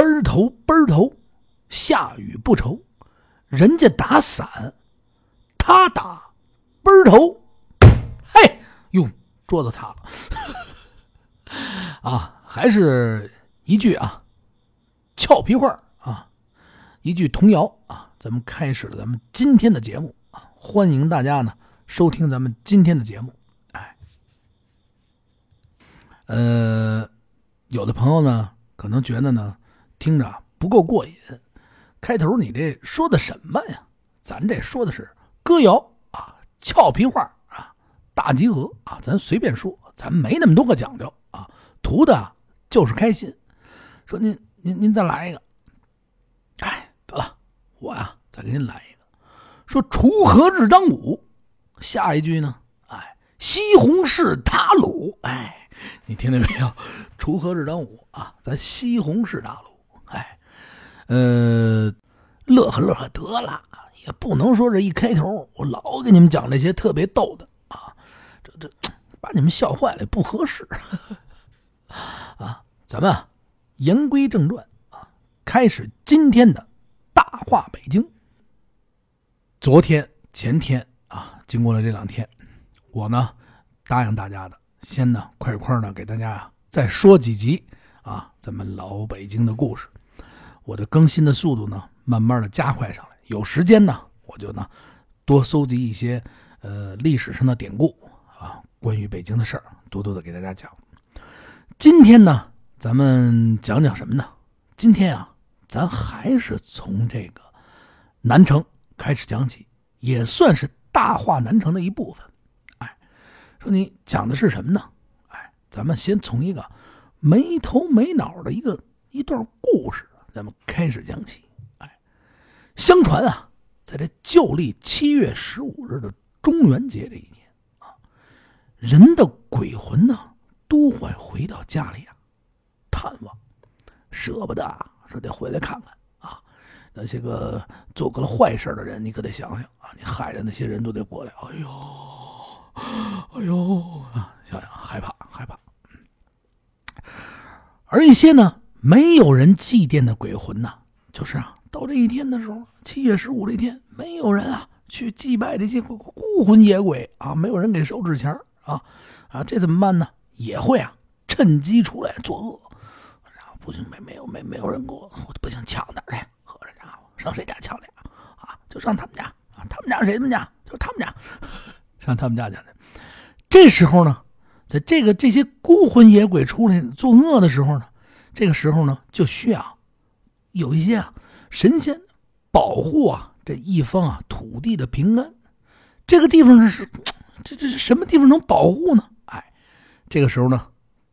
奔头奔头，下雨不愁。人家打伞，他打奔头。嘿，哟，桌子塌了。啊，还是一句啊，俏皮话啊，一句童谣啊，咱们开始了咱们今天的节目啊，欢迎大家呢收听咱们今天的节目。哎，呃，有的朋友呢可能觉得呢听着不够过瘾，开头你这说的什么呀？咱这说的是歌谣啊，俏皮话啊，大集合啊，咱随便说，咱没那么多个讲究啊。图的就是开心，说您您您再来一个，哎，得了，我呀再给您来一个，说锄禾日当午，下一句呢，哎，西红柿打卤，哎，你听见没有？锄禾日当午啊，咱西红柿打卤，呃，乐呵乐呵得了，也不能说这一开头我老给你们讲这些特别逗的啊，这这把你们笑坏了不合适。啊，咱们啊，言归正传啊，开始今天的大话北京。昨天、前天啊，经过了这两天，我呢答应大家的，先呢快快的给大家啊再说几集啊，咱们老北京的故事。我的更新的速度呢，慢慢的加快上来。有时间呢，我就呢多搜集一些呃历史上的典故啊，关于北京的事儿，多多的给大家讲。今天呢，咱们讲讲什么呢？今天啊，咱还是从这个南城开始讲起，也算是大话南城的一部分。哎，说你讲的是什么呢？哎，咱们先从一个没头没脑的一个一段故事，咱们开始讲起。哎，相传啊，在这旧历七月十五日的中元节这一天啊，人的鬼魂呢。都会回到家里啊，探望，舍不得说得回来看看啊。那些个做过了坏事的人，你可得想想啊，你害的那些人都得过来。哎呦，哎呦，想想害怕害怕。而一些呢，没有人祭奠的鬼魂呢，就是啊，到这一天的时候，七月十五这天，没有人啊去祭拜这些孤孤魂野鬼啊，没有人给烧纸钱啊啊，这怎么办呢？也会啊，趁机出来作恶，然后不行，没没有没没有人给我，我不行，抢点去，合着家伙上谁家抢去啊？就上他们家啊，他们家谁们家？就是他们家，上他们家去。这时候呢，在这个这些孤魂野鬼出来作恶的时候呢，这个时候呢，就需要有一些啊神仙保护啊这一方啊土地的平安。这个地方是这这是什么地方能保护呢？哎这个时候呢，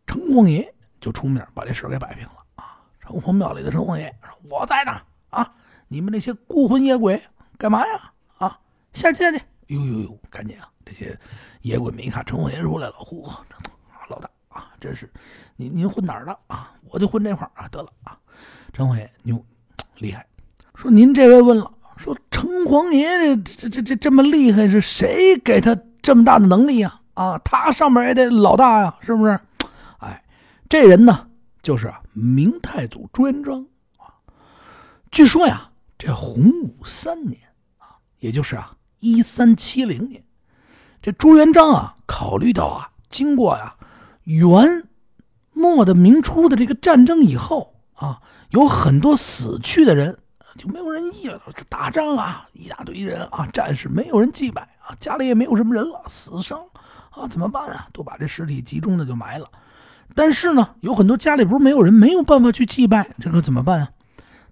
城隍爷就出面把这事给摆平了啊！城隍庙里的城隍爷说：“我在呢啊！你们那些孤魂野鬼干嘛呀？啊，下去下去！呦呦呦，赶紧啊！这些野鬼们一看城隍爷出来了，嚯，老大啊，真是您您混哪儿的啊？我就混这块儿啊！得了啊，城隍爷牛厉害，说您这位问了，说城隍爷这这这这这么厉害，是谁给他这么大的能力呀？”啊，他上面也得老大呀，是不是？哎，这人呢，就是，明太祖朱元璋啊。据说呀，这洪武三年啊，也就是啊，一三七零年，这朱元璋啊，考虑到啊，经过呀元末的明初的这个战争以后啊，有很多死去的人，就没有人祭了。打仗啊，一大堆人啊，战士没有人祭拜啊，家里也没有什么人了，死伤。啊，怎么办啊？都把这尸体集中的就埋了。但是呢，有很多家里不是没有人，没有办法去祭拜，这可怎么办啊？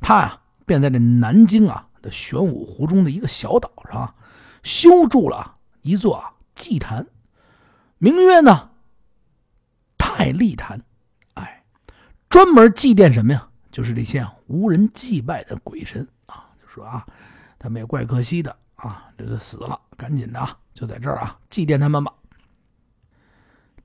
他呀，便在这南京啊的玄武湖中的一个小岛上，修筑了一座祭坛，名曰呢太历坛。专门祭奠什么呀？就是这些啊无人祭拜的鬼神啊。就说啊，他们也怪可惜的啊，这是死了，赶紧的啊，就在这儿啊祭奠他们吧。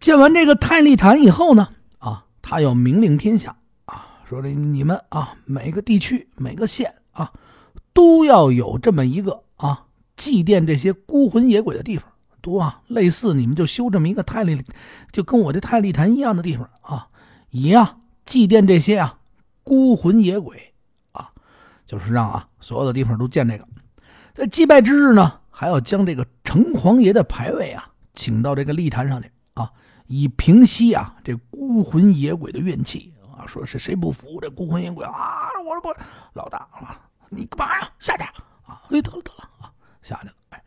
建完这个太历坛以后呢，啊，他要明令天下，啊，说这你们啊，每个地区、每个县啊，都要有这么一个啊，祭奠这些孤魂野鬼的地方，都啊，类似你们就修这么一个太历，就跟我这太历坛一样的地方啊，一样祭奠这些啊孤魂野鬼啊，就是让啊所有的地方都建这个。在祭拜之日呢，还要将这个城隍爷的牌位啊请到这个祭坛上去啊，以平息啊这孤魂野鬼的怨气啊。说是谁不服这孤魂野鬼啊？我说不，老大啊，你干嘛呀？下去啊！哎，得了得了啊，下去了。哎，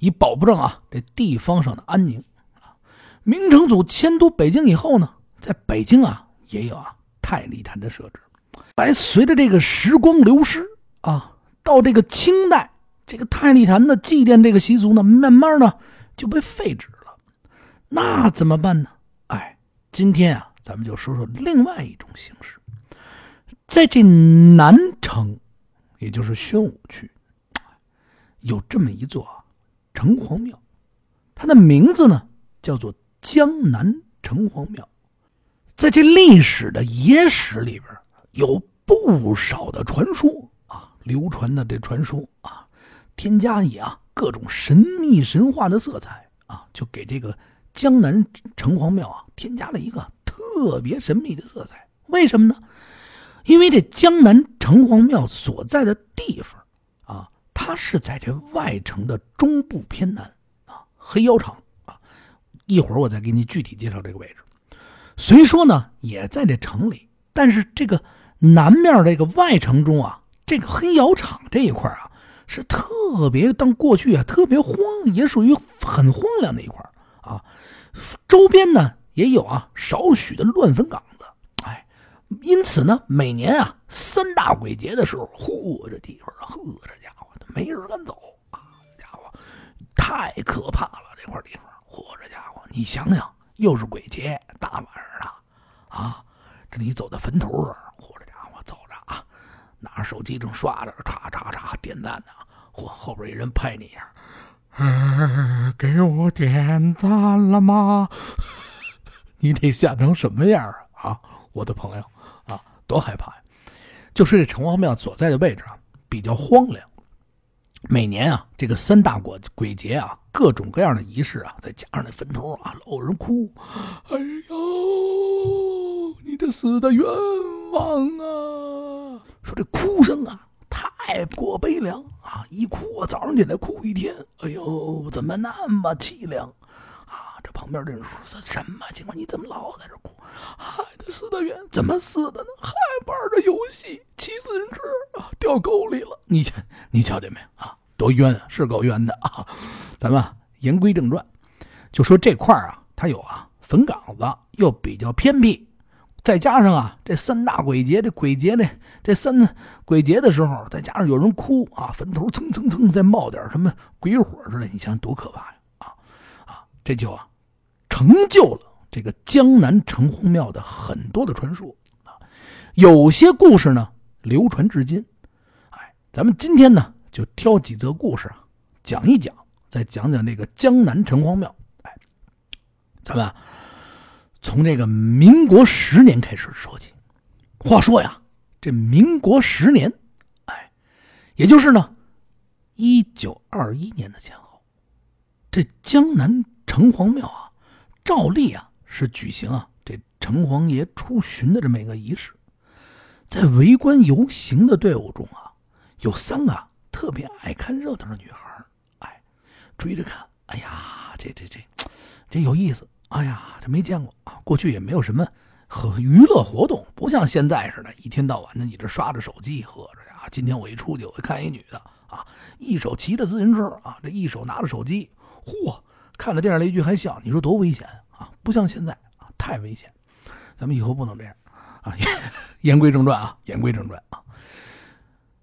以保不证啊这地方上的安宁啊。明成祖迁都北京以后呢，在北京啊也有啊太历坛的设置。来，随着这个时光流失啊，到这个清代。这个太历坛的祭奠这个习俗呢，慢慢呢就被废止了。那怎么办呢？哎，今天啊，咱们就说说另外一种形式。在这南城，也就是宣武区，有这么一座城隍庙，它的名字呢叫做江南城隍庙。在这历史的野史里边，有不少的传说啊，流传的这传说啊。添加以啊各种神秘神话的色彩啊，就给这个江南城隍庙啊添加了一个特别神秘的色彩。为什么呢？因为这江南城隍庙所在的地方啊，它是在这外城的中部偏南啊，黑窑厂啊。一会儿我再给你具体介绍这个位置。虽说呢也在这城里，但是这个南面这个外城中啊，这个黑窑厂这一块啊。是特别，当过去啊，特别荒，也属于很荒凉的一块啊。周边呢也有啊少许的乱坟岗子，哎，因此呢，每年啊三大鬼节的时候，嚯，这地方啊，呵，这家伙没人敢走啊，家伙太可怕了，这块地方，嚯，这家伙，你想想，又是鬼节，大晚上的啊，这你走到坟头嚯这家伙走着啊。拿着手机正刷着，嚓嚓嚓点赞呢。嚯，后边一人拍你一下，给我点赞了吗？你得吓成什么样啊？啊，我的朋友啊，多害怕呀！就是这城隍庙所在的位置啊，比较荒凉。每年啊，这个三大鬼鬼节啊，各种各样的仪式啊，再加上那坟头啊，老人哭。哎呦，你这死的冤枉啊！说这哭声啊，太过悲凉啊！一哭啊早上起来哭一天。哎呦，怎么那么凄凉？旁边的人说：“什么情况？你怎么老在这哭？孩子死的冤，怎么死的呢？还玩着游戏，骑自行车啊，掉沟里了。你瞧，你瞧见没啊？多冤啊，是够冤的啊！咱们言归正传，就说这块啊，它有啊坟岗子，又比较偏僻。再加上啊，这三大鬼节，这鬼节这这三鬼节的时候，再加上有人哭啊，坟头蹭蹭蹭再冒点什么鬼火似的，你想想多可怕呀！啊啊，这就啊，成就了这个江南城隍庙的很多的传说啊，有些故事呢流传至今。哎，咱们今天呢就挑几则故事啊讲一讲，再讲讲这个江南城隍庙。哎，咱们。从这个民国十年开始说起。话说呀，这民国十年，哎，也就是呢，一九二一年的前后，这江南城隍庙啊，照例啊是举行啊这城隍爷出巡的这么一个仪式。在围观游行的队伍中啊，有三个特别爱看热闹的女孩哎，追着看，哎呀，这这这，这有意思。哎呀，这没见过啊！过去也没有什么和娱乐活动，不像现在似的，一天到晚的你这刷着手机，喝着呀。今天我一出去，我看一女的啊，一手骑着自行车啊，这一手拿着手机，嚯，看着电视雷剧还笑，你说多危险啊！不像现在啊，太危险。咱们以后不能这样啊！言归正传啊，言归正传啊。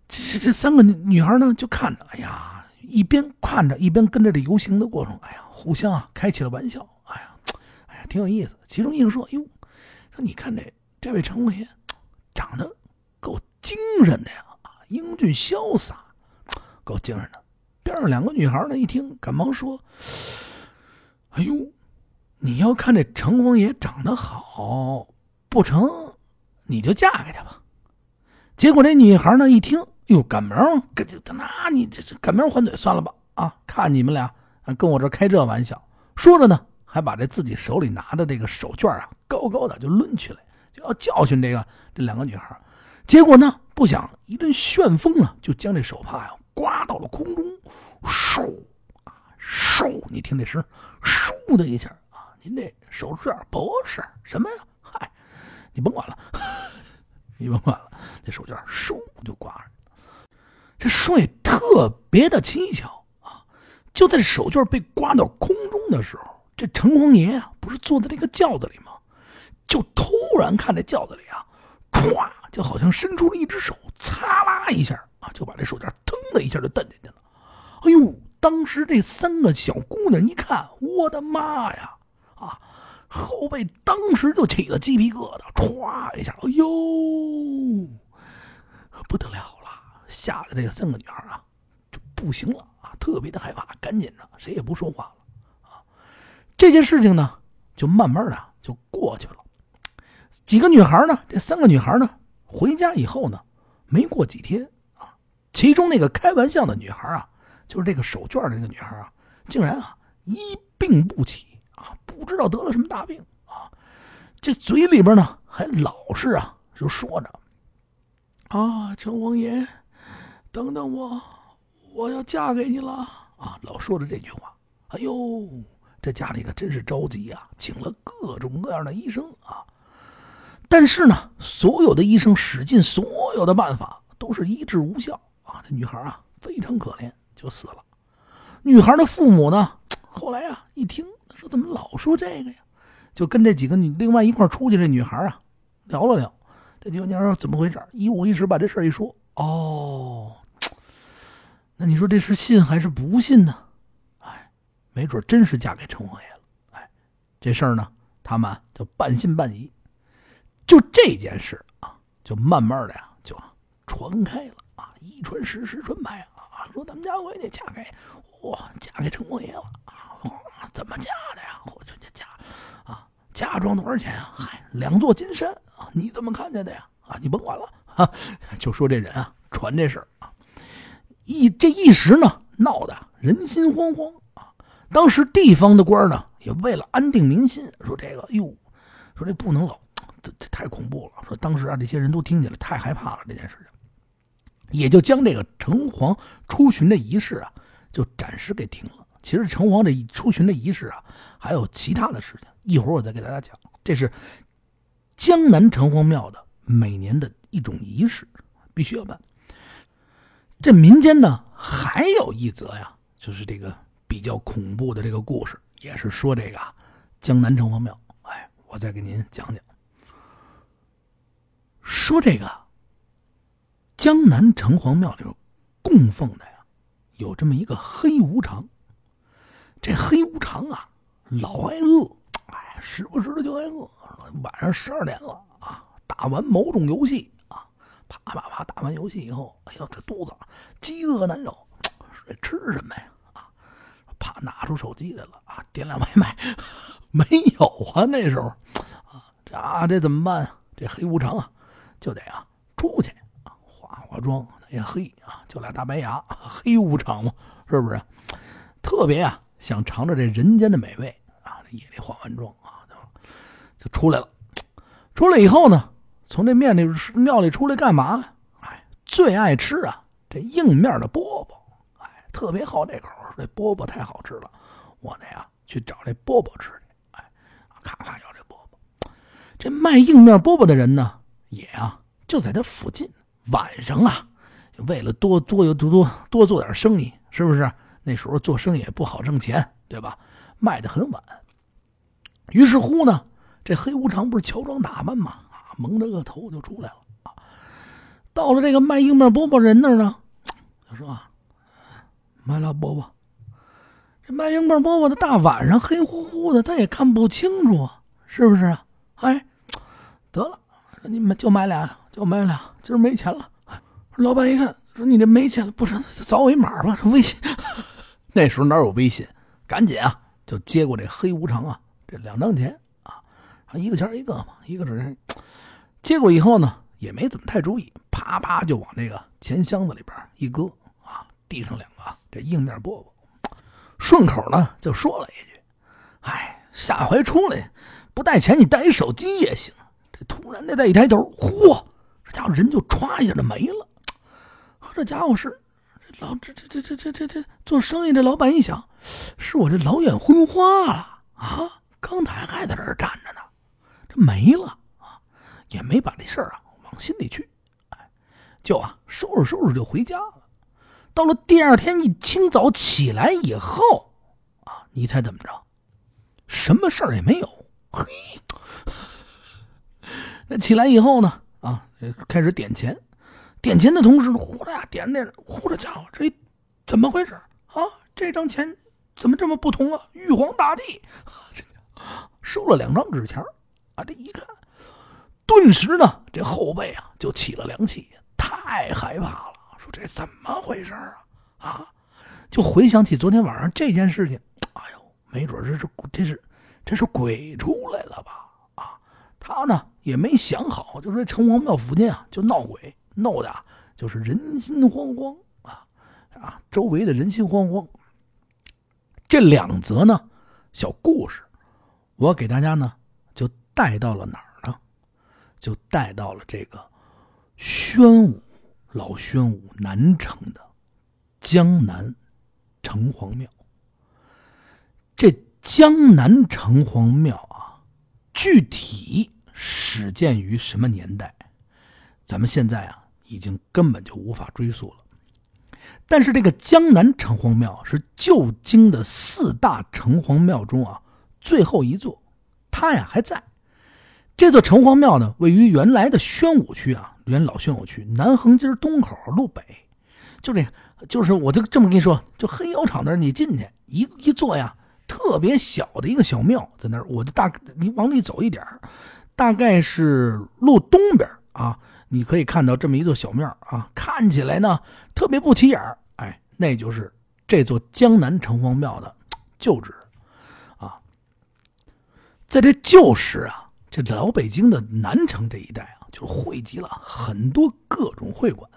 这这三个女孩呢，就看着，哎呀，一边看着，一边跟着这游行的过程，哎呀，互相啊开起了玩笑。哎呀，哎呀挺有意思，其中一个说：“哟，说你看这这位城隍爷，长得够精神的呀，英俊潇洒，够精神的。”边上两个女孩呢，一听赶忙说：“哎呦，你要看这城隍爷长得好，不成，你就嫁给他吧。”结果这女孩呢，一听，哟，赶忙跟就那你这这赶忙还嘴，算了吧，啊，看你们俩跟我这开这玩笑，说着呢。还把这自己手里拿的这个手绢啊，高高的就抡起来，就要教训这个这两个女孩。结果呢，不想一阵旋风啊，就将这手帕呀刮到了空中，嗖啊嗖！你听这声，嗖的一下啊，您这手绢不是什么呀？嗨，你甭管了，你甭管了，这手绢嗖就刮上。这说也特别的蹊跷啊！就在手绢被刮到空中的时候，这城隍爷啊，不是坐在这个轿子里吗？就突然看这轿子里啊，唰，就好像伸出了一只手，擦啦一下啊，就把这手绢腾的一下就蹬进去了。哎呦！当时这三个小姑娘一看，我的妈呀！啊，后背当时就起了鸡皮疙瘩，歘一下，哎呦，不得了了！吓得这三个女孩啊，就不行了啊，特别的害怕，赶紧的，谁也不说话了啊。这件事情呢，就慢慢的就过去了。几个女孩呢？这三个女孩呢？回家以后呢？没过几天啊，其中那个开玩笑的女孩啊，就是这个手绢的那个女孩啊，竟然啊一病不起啊，不知道得了什么大病啊，这嘴里边呢还老是啊就说着啊，城隍爷，等等我，我要嫁给你了啊，老说着这句话。哎呦，这家里可真是着急啊，请了各种各样的医生啊。但是呢，所有的医生使尽所有的办法，都是医治无效啊！这女孩啊，非常可怜，就死了。女孩的父母呢，后来啊，一听说怎么老说这个呀，就跟这几个女另外一块出去这女孩啊聊了聊。这几个女孩怎么回事？一五一十把这事一说，哦，那你说这是信还是不信呢？哎，没准真是嫁给城隍爷了。哎，这事儿呢，他们就半信半疑。就这件事啊，就慢慢的呀，就传开了啊，一传十，十传百啊，说咱们家闺女嫁给哇，嫁给城隍爷了啊，怎么嫁的呀？我就嫁啊，嫁妆多少钱啊？嗨，两座金山啊，你怎么看见的呀？啊，你甭管了啊，就说这人啊，传这事儿啊，一这一时呢，闹得人心惶惶啊。当时地方的官呢，也为了安定民心，说这个哟，说这不能老。这这太恐怖了！说当时啊，这些人都听见了，太害怕了。这件事情，也就将这个城隍出巡的仪式啊，就暂时给停了。其实城隍这出巡的仪式啊，还有其他的事情，一会儿我再给大家讲。这是江南城隍庙的每年的一种仪式，必须要办。这民间呢，还有一则呀，就是这个比较恐怖的这个故事，也是说这个江南城隍庙。哎，我再给您讲讲。说这个江南城隍庙里供奉的呀，有这么一个黑无常。这黑无常啊，老挨饿，哎，时不时的就挨饿。晚上十二点了啊，打完某种游戏啊，啪啪啪打完游戏以后，哎呦，这肚子饥饿难忍，说吃什么呀？啊，啪拿出手机来了啊，点两外卖，没有啊，那时候啊，这啊这怎么办啊？这黑无常啊！就得啊，出去化化妆，也黑啊，就俩大白牙，黑无常嘛，是不是？特别啊，想尝尝这人间的美味啊！这夜里化完妆啊，就就出来了。出来以后呢，从这面里庙里出来干嘛？哎，最爱吃啊，这硬面的饽饽，哎，特别好这口，这饽饽太好吃了，我得呀去找这饽饽吃去。哎，咔咔咬这饽饽。这卖硬面饽饽的人呢？也啊，就在这附近。晚上啊，为了多多有多多多做点生意，是不是？那时候做生意也不好挣钱，对吧？卖的很晚。于是乎呢，这黑无常不是乔装打扮嘛，啊，蒙着个头就出来了。啊，到了这个卖硬面饽饽人那儿呢，他说啊：“卖了饽饽。”这卖硬面饽饽的大晚上黑乎乎的，他也看不清楚啊，是不是啊？哎，得了。说你们就买俩，就买俩，今儿没钱了。老板一看，说你这没钱了，不是扫我一码吧？微信。那时候哪有微信？赶紧啊，就接过这黑无常啊，这两张钱啊，一个钱一个嘛，一个纸。接过以后呢，也没怎么太注意，啪啪就往这个钱箱子里边一搁啊，递上两个这硬面饽饽，顺口呢就说了一句：“哎，下回出来不带钱，你带一手机也行。”突然，的再一抬头，嚯，这家伙人就歘一下就没了。这家伙是这老这这这这这这这做生意这老板一想，是我这老眼昏花了啊！刚才还在这儿站着呢，这没了啊，也没把这事儿啊往心里去，就啊收拾收拾就回家了。到了第二天一清早起来以后啊，你猜怎么着？什么事儿也没有。嘿，起来以后呢？啊，开始点钱。点钱的同时，呼啦呀点点，呼这家伙，这怎么回事啊？这张钱怎么这么不同啊？玉皇大帝，收了两张纸钱啊！这一看，顿时呢，这后背啊就起了凉气，太害怕了。说这怎么回事啊？啊，就回想起昨天晚上这件事情，哎呦，没准这是这是这是鬼出来了吧？他呢也没想好，就说城隍庙附近啊就闹鬼。闹的，就是人心惶惶啊啊！周围的人心惶惶。这两则呢小故事，我给大家呢就带到了哪儿呢？就带到了这个宣武老宣武南城的江南城隍庙。这江南城隍庙啊，具体始建于什么年代？咱们现在啊。已经根本就无法追溯了，但是这个江南城隍庙是旧京的四大城隍庙中啊最后一座，它呀还在。这座城隍庙呢，位于原来的宣武区啊，原老宣武区南横街东口路北，就这，就是我就这么跟你说，就黑窑厂那儿，你进去一一座呀，特别小的一个小庙在那儿，我就大你往里走一点大概是路东边啊。你可以看到这么一座小庙啊，看起来呢特别不起眼哎，那就是这座江南城隍庙的旧址啊。在这旧时啊，这老北京的南城这一带啊，就汇集了很多各种会馆。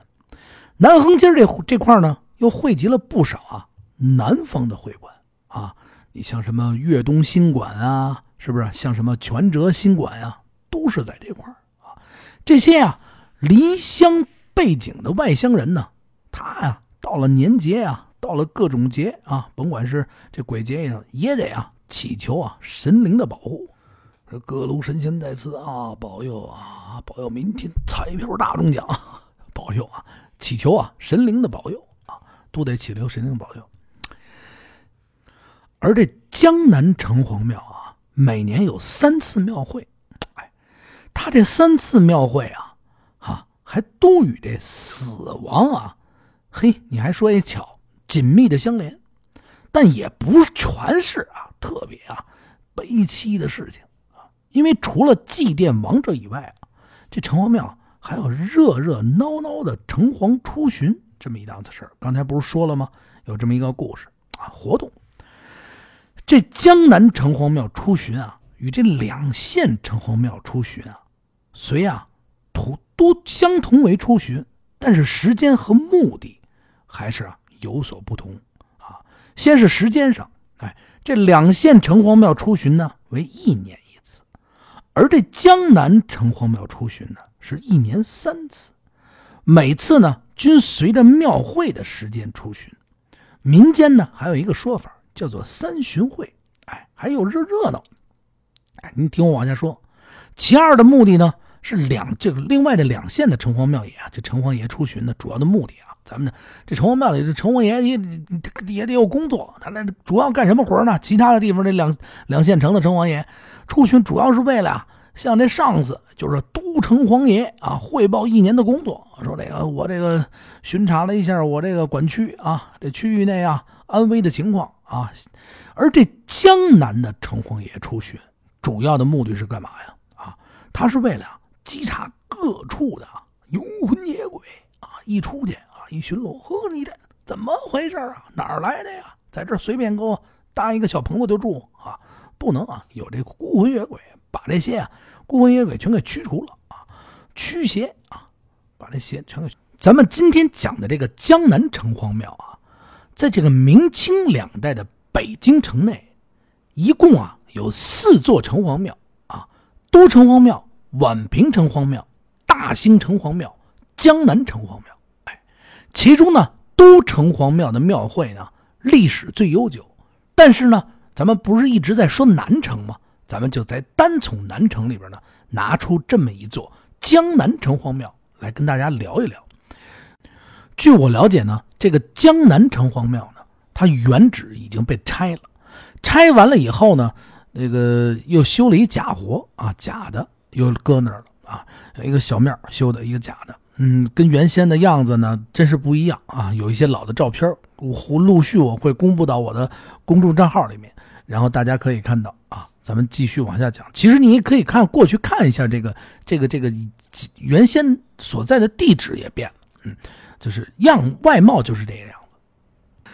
南横街这这块呢，又汇集了不少啊南方的会馆啊。你像什么粤东新馆啊，是不是？像什么全哲新馆呀，都是在这块啊。这些啊。离乡背井的外乡人呢，他呀，到了年节啊，到了各种节啊，甭管是这鬼节呀，也得啊祈求啊神灵的保护。这各路神仙在此啊，保佑啊，保佑明天彩票大中奖，保佑啊，祈求啊神灵的保佑啊，都得祈求神灵保佑。而这江南城隍庙啊，每年有三次庙会，他这三次庙会啊。哈还都与这死亡啊，嘿，你还说也巧，紧密的相连，但也不全是啊，特别啊悲凄的事情啊。因为除了祭奠亡者以外啊，这城隍庙还有热热闹闹的城隍出巡这么一档子事儿。刚才不是说了吗？有这么一个故事啊，活动。这江南城隍庙出巡啊，与这两县城隍庙出巡啊，随啊。都相同为出巡，但是时间和目的还是啊有所不同啊。先是时间上，哎，这两县城隍庙出巡呢为一年一次，而这江南城隍庙出巡呢是一年三次，每次呢均随着庙会的时间出巡。民间呢还有一个说法叫做三巡会，哎，还有热热闹。哎，你听我往下说，其二的目的呢？是两这个另外的两县的城隍庙也啊，这城隍爷出巡的主要的目的啊，咱们呢这城隍庙里这城隍爷也也得有工作，他那主要干什么活呢？其他的地方这两两县城的城隍爷出巡，主要是为了啊向这上司，就是都城隍爷啊汇报一年的工作，说这个我这个巡查了一下我这个管区啊，这区域内啊安危的情况啊，而这江南的城隍爷出巡，主要的目的是干嘛呀？啊，他是为了。稽查各处的游魂野鬼啊！一出去啊，一巡逻，呵，你这怎么回事啊？哪儿来的呀？在这随便给我搭一个小棚子就住啊？不能啊！有这孤魂野鬼，把这些啊孤魂野鬼全给驱除了啊！驱邪啊！把这邪全给……咱们今天讲的这个江南城隍庙啊，在这个明清两代的北京城内，一共啊有四座城隍庙啊，都城隍庙。宛平城隍庙、大兴城隍庙、江南城隍庙。哎，其中呢，都城隍庙的庙会呢历史最悠久。但是呢，咱们不是一直在说南城吗？咱们就在单从南城里边呢拿出这么一座江南城隍庙来跟大家聊一聊。据我了解呢，这个江南城隍庙呢，它原址已经被拆了，拆完了以后呢，那个又修了一假活啊，假的又搁那儿了啊，有一个小庙修的一个假的，嗯，跟原先的样子呢真是不一样啊，有一些老的照片，我陆续我会公布到我的公众账号里面，然后大家可以看到啊，咱们继续往下讲。其实你可以看过去看一下这个这个这个原先所在的地址也变了，嗯。就是样外貌就是这个样子。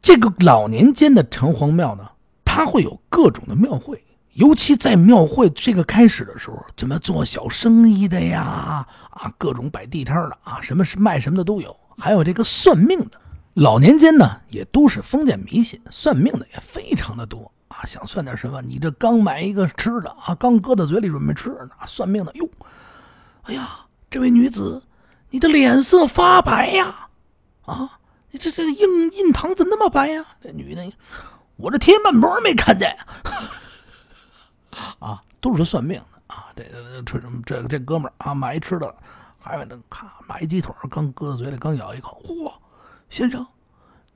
这个老年间的城隍庙呢，它会有各种的庙会，尤其在庙会这个开始的时候，什么做小生意的呀，啊，各种摆地摊的啊，什么是卖什么的都有，还有这个算命的。老年间呢，也都是封建迷信，算命的也非常的多啊。想算点什么，你这刚买一个吃的啊，刚搁到嘴里准备吃呢，算命的哟，哎呀，这位女子。你的脸色发白呀，啊！你这这印印堂怎么那么白呀？这女的，我这贴面膜没看见啊！都是算命的啊！这这这这哥们儿啊，买一吃的，还有那咔买一鸡腿，刚搁到嘴里，刚咬一口，嚯！先生，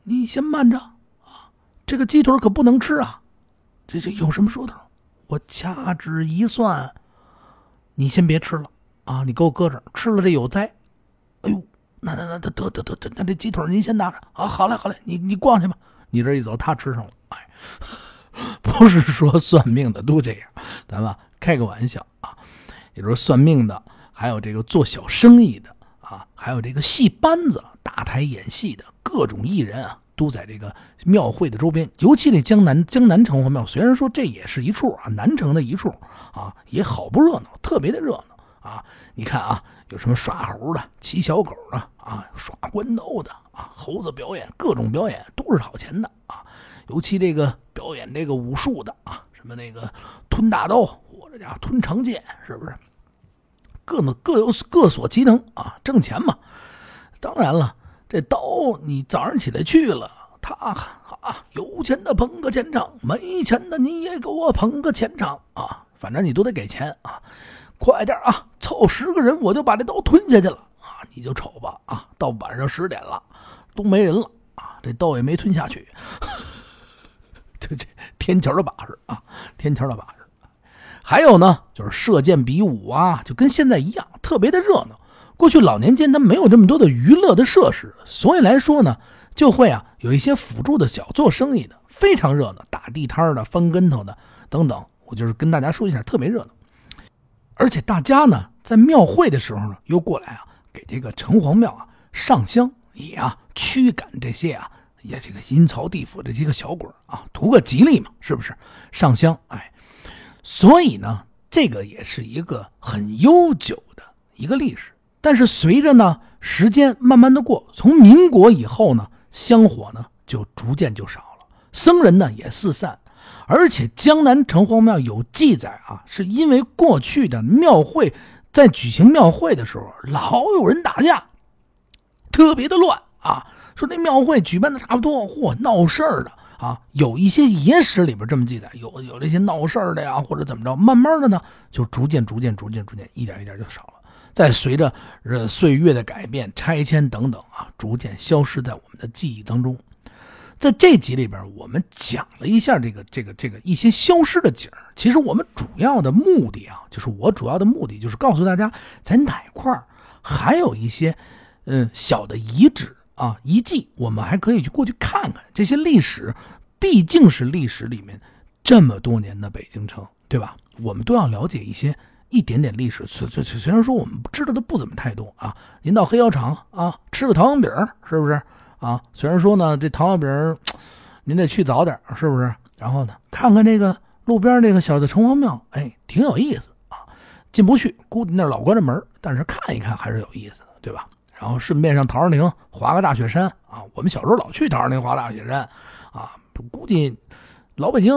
你先慢着啊！这个鸡腿可不能吃啊！这这有什么说头？我掐指一算，你先别吃了啊！你给我搁这儿，吃了这有灾。哎呦，那那那得得得得，那这鸡腿您先拿着啊！好嘞好嘞，你你逛去吧。你这一走，他吃上了。哎，不是说算命的都这样，咱们开个玩笑啊。也就是算命的，还有这个做小生意的啊，还有这个戏班子、大台演戏的各种艺人啊，都在这个庙会的周边。尤其这江南江南城隍庙，虽然说这也是一处啊，南城的一处啊，也好不热闹，特别的热闹啊。你看啊。有什么耍猴的、骑小狗的啊，耍关斗的啊，猴子表演各种表演都是好钱的啊。尤其这个表演这个武术的啊，什么那个吞大刀或者叫吞长剑，是不是？各呢各有各所其能啊，挣钱嘛。当然了，这刀你早上起来去了，他啊有钱的捧个钱场，没钱的你也给我捧个钱场啊，反正你都得给钱啊。快点啊！凑十个人，我就把这刀吞下去了啊！你就瞅吧啊！到晚上十点了，都没人了啊！这刀也没吞下去，这这天桥的把式啊！天桥的把式。还有呢，就是射箭比武啊，就跟现在一样，特别的热闹。过去老年间他没有这么多的娱乐的设施，所以来说呢，就会啊有一些辅助的小做生意的，非常热闹，打地摊的、翻跟头的等等。我就是跟大家说一下，特别热闹。而且大家呢，在庙会的时候呢，又过来啊，给这个城隍庙啊上香，也啊驱赶这些啊，也这个阴曹地府这些个小鬼啊，图个吉利嘛，是不是？上香，哎，所以呢，这个也是一个很悠久的一个历史。但是随着呢时间慢慢的过，从民国以后呢，香火呢就逐渐就少了，僧人呢也四散。而且江南城隍庙有记载啊，是因为过去的庙会在举行庙会的时候，老有人打架，特别的乱啊。说那庙会举办的差不多，嚯，闹事儿的啊，有一些野史里边这么记载，有有这些闹事儿的呀，或者怎么着，慢慢的呢，就逐渐逐渐逐渐逐渐，一点一点就少了。再随着呃岁月的改变、拆迁等等啊，逐渐消失在我们的记忆当中。在这集里边，我们讲了一下这个、这个、这个一些消失的景其实我们主要的目的啊，就是我主要的目的就是告诉大家，在哪块还有一些，嗯，小的遗址啊、遗迹，我们还可以去过去看看。这些历史毕竟是历史里面这么多年的北京城，对吧？我们都要了解一些一点点历史。虽虽虽然说我们知道的不怎么太多啊，您到黑窑厂啊，吃个糖饼是不是？啊，虽然说呢，这糖油饼您得去早点，是不是？然后呢，看看这个路边这个小的城隍庙，哎，挺有意思啊。进不去，估计那老关着门，但是看一看还是有意思的，对吧？然后顺便上陶然亭滑个大雪山啊。我们小时候老去陶然亭滑大雪山啊。估计老北京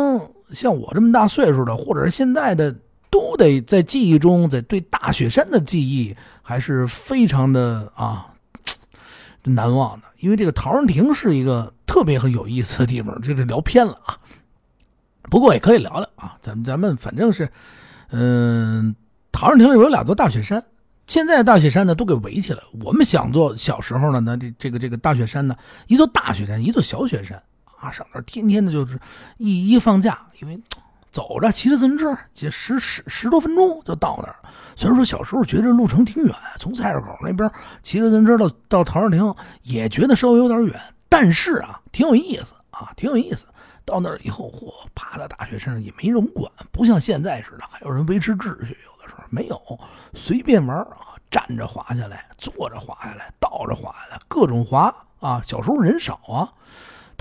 像我这么大岁数的，或者是现在的都得在记忆中，在对大雪山的记忆还是非常的啊难忘的。因为这个陶然亭是一个特别很有意思的地方，这是聊偏了啊。不过也可以聊聊啊，咱们咱们反正是，嗯，陶然亭里边有两座大雪山，现在大雪山呢都给围起来。我们想做小时候呢，那这这个这个大雪山呢，一座大雪山，一座小雪山啊，上那天天的就是一一放假，因为。走着骑着自行车，几十十十多分钟就到那儿。虽然说小时候觉得路程挺远，从菜市口那边骑着自行车到到陶然亭，也觉得稍微有点远，但是啊，挺有意思啊，挺有意思。到那儿以后，嚯，爬到大雪山上也没人管，不像现在似的，还有人维持秩序。没有，随便玩啊，站着滑下来，坐着滑下来，倒着滑下来，各种滑啊。小时候人少啊。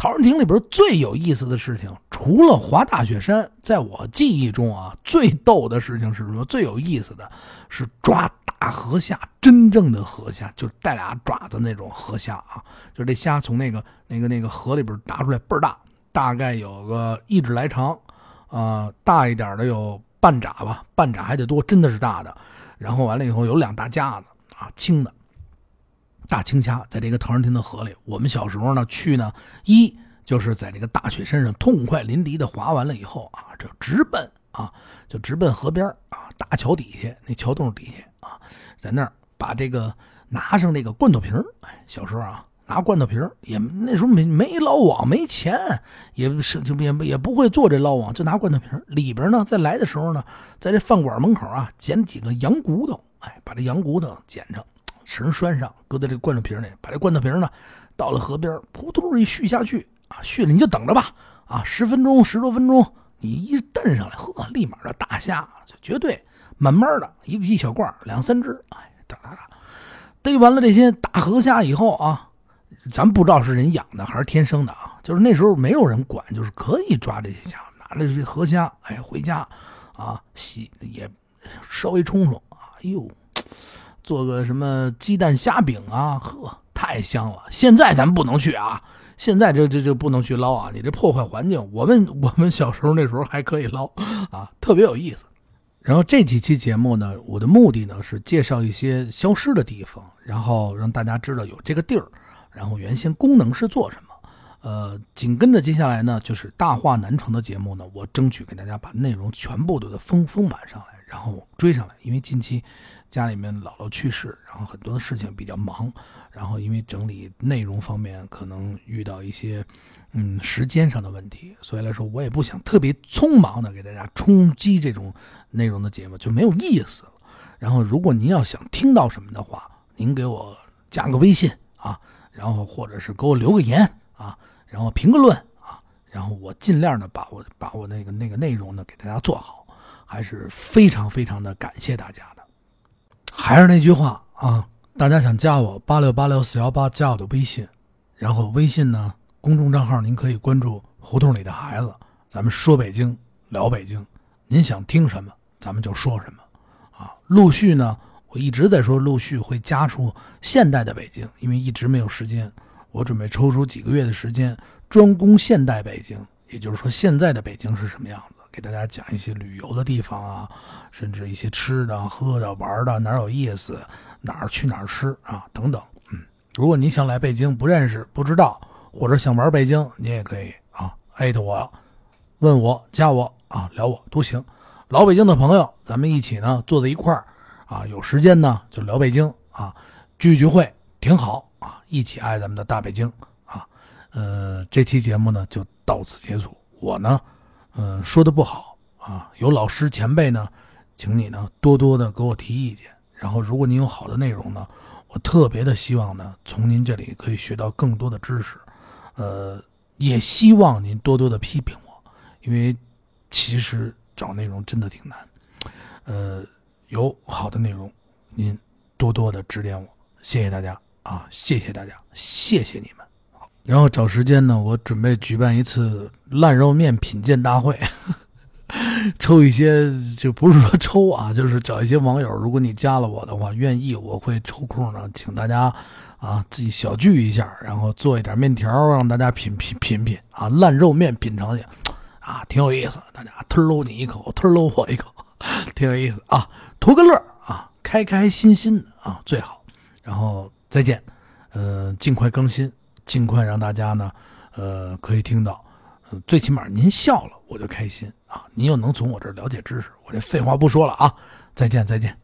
陶然亭里边最有意思的事情，除了滑大雪山，在我记忆中啊，最逗的事情是什么？最有意思的是抓大河虾，真正的河虾，就带俩爪子那种河虾啊，就是这虾从那个那个那个河里边打出来，倍儿大，大概有个一指来长，啊，大一点的有半掌吧，半掌还得多，真的是大的。然后完了以后有两大架子啊，青的。大青虾在这个陶然亭的河里，我们小时候呢去呢，一就是在这个大雪山上痛快淋漓的滑完了以后啊，就直奔啊，就直奔河边啊，大桥底下那桥洞底下啊，在那儿把这个拿上那个罐头瓶哎，小时候啊拿罐头瓶也那时候没没捞网没钱，也是就也也不会做这捞网，就拿罐头瓶里边呢，在来的时候呢，在这饭馆门口啊捡几个羊骨头，哎，把这羊骨头捡上。绳拴上，搁在这罐头瓶里，把这罐头瓶呢，到了河边，扑通一续下去啊，续了你就等着吧啊，十分钟十多分钟，你一蹬上来，呵，立马的大虾就绝对慢慢的一一小罐两三只，哎，哒哒哒，逮完了这些大河虾以后啊，咱不知道是人养的还是天生的啊，就是那时候没有人管，就是可以抓这些虾，拿着这河虾，哎，回家啊洗也稍微冲冲啊，哎呦。做个什么鸡蛋虾饼啊？呵，太香了！现在咱不能去啊，现在这这这不能去捞啊，你这破坏环境。我们我们小时候那时候还可以捞啊，特别有意思。然后这几期节目呢，我的目的呢是介绍一些消失的地方，然后让大家知道有这个地儿，然后原先功能是做什么。呃，紧跟着接下来呢，就是大话南城的节目呢，我争取给大家把内容全部都丰丰满上来，然后追上来，因为近期。家里面姥姥去世，然后很多的事情比较忙，然后因为整理内容方面可能遇到一些嗯时间上的问题，所以来说我也不想特别匆忙的给大家冲击这种内容的节目就没有意思了。然后如果您要想听到什么的话，您给我加个微信啊，然后或者是给我留个言啊，然后评个论啊，然后我尽量的把我把我那个那个内容呢给大家做好，还是非常非常的感谢大家的。还是那句话啊，大家想加我八六八六四幺八，加我的微信，然后微信呢公众账号您可以关注胡同里的孩子，咱们说北京聊北京，您想听什么咱们就说什么，啊，陆续呢我一直在说陆续会加出现代的北京，因为一直没有时间，我准备抽出几个月的时间专攻现代北京，也就是说现在的北京是什么样子。给大家讲一些旅游的地方啊，甚至一些吃的、喝的、玩的，哪有意思，哪儿去哪儿吃啊，等等。嗯，如果你想来北京，不认识、不知道，或者想玩北京，你也可以啊，艾特我，问我，加我啊，聊我都行。老北京的朋友，咱们一起呢坐在一块儿啊，有时间呢就聊北京啊，聚聚会挺好啊，一起爱咱们的大北京啊。呃，这期节目呢就到此结束，我呢。嗯，说的不好啊，有老师前辈呢，请你呢多多的给我提意见。然后，如果您有好的内容呢，我特别的希望呢，从您这里可以学到更多的知识。呃，也希望您多多的批评我，因为其实找内容真的挺难。呃，有好的内容，您多多的指点我，谢谢大家啊，谢谢大家，谢谢你们。然后找时间呢，我准备举办一次烂肉面品鉴大会，抽一些就不是说抽啊，就是找一些网友，如果你加了我的话，愿意我会抽空呢，请大家啊自己小聚一下，然后做一点面条，让大家品品品品啊烂肉面品尝去，啊挺有意思，大家吞喽你一口，吞喽我一口。挺有意思啊，图个乐啊，开开心心啊最好。然后再见，呃，尽快更新，尽快让大家呢，呃，可以听到，呃，最起码您笑了我就开心啊，您又能从我这儿了解知识，我这废话不说了啊，再见再见。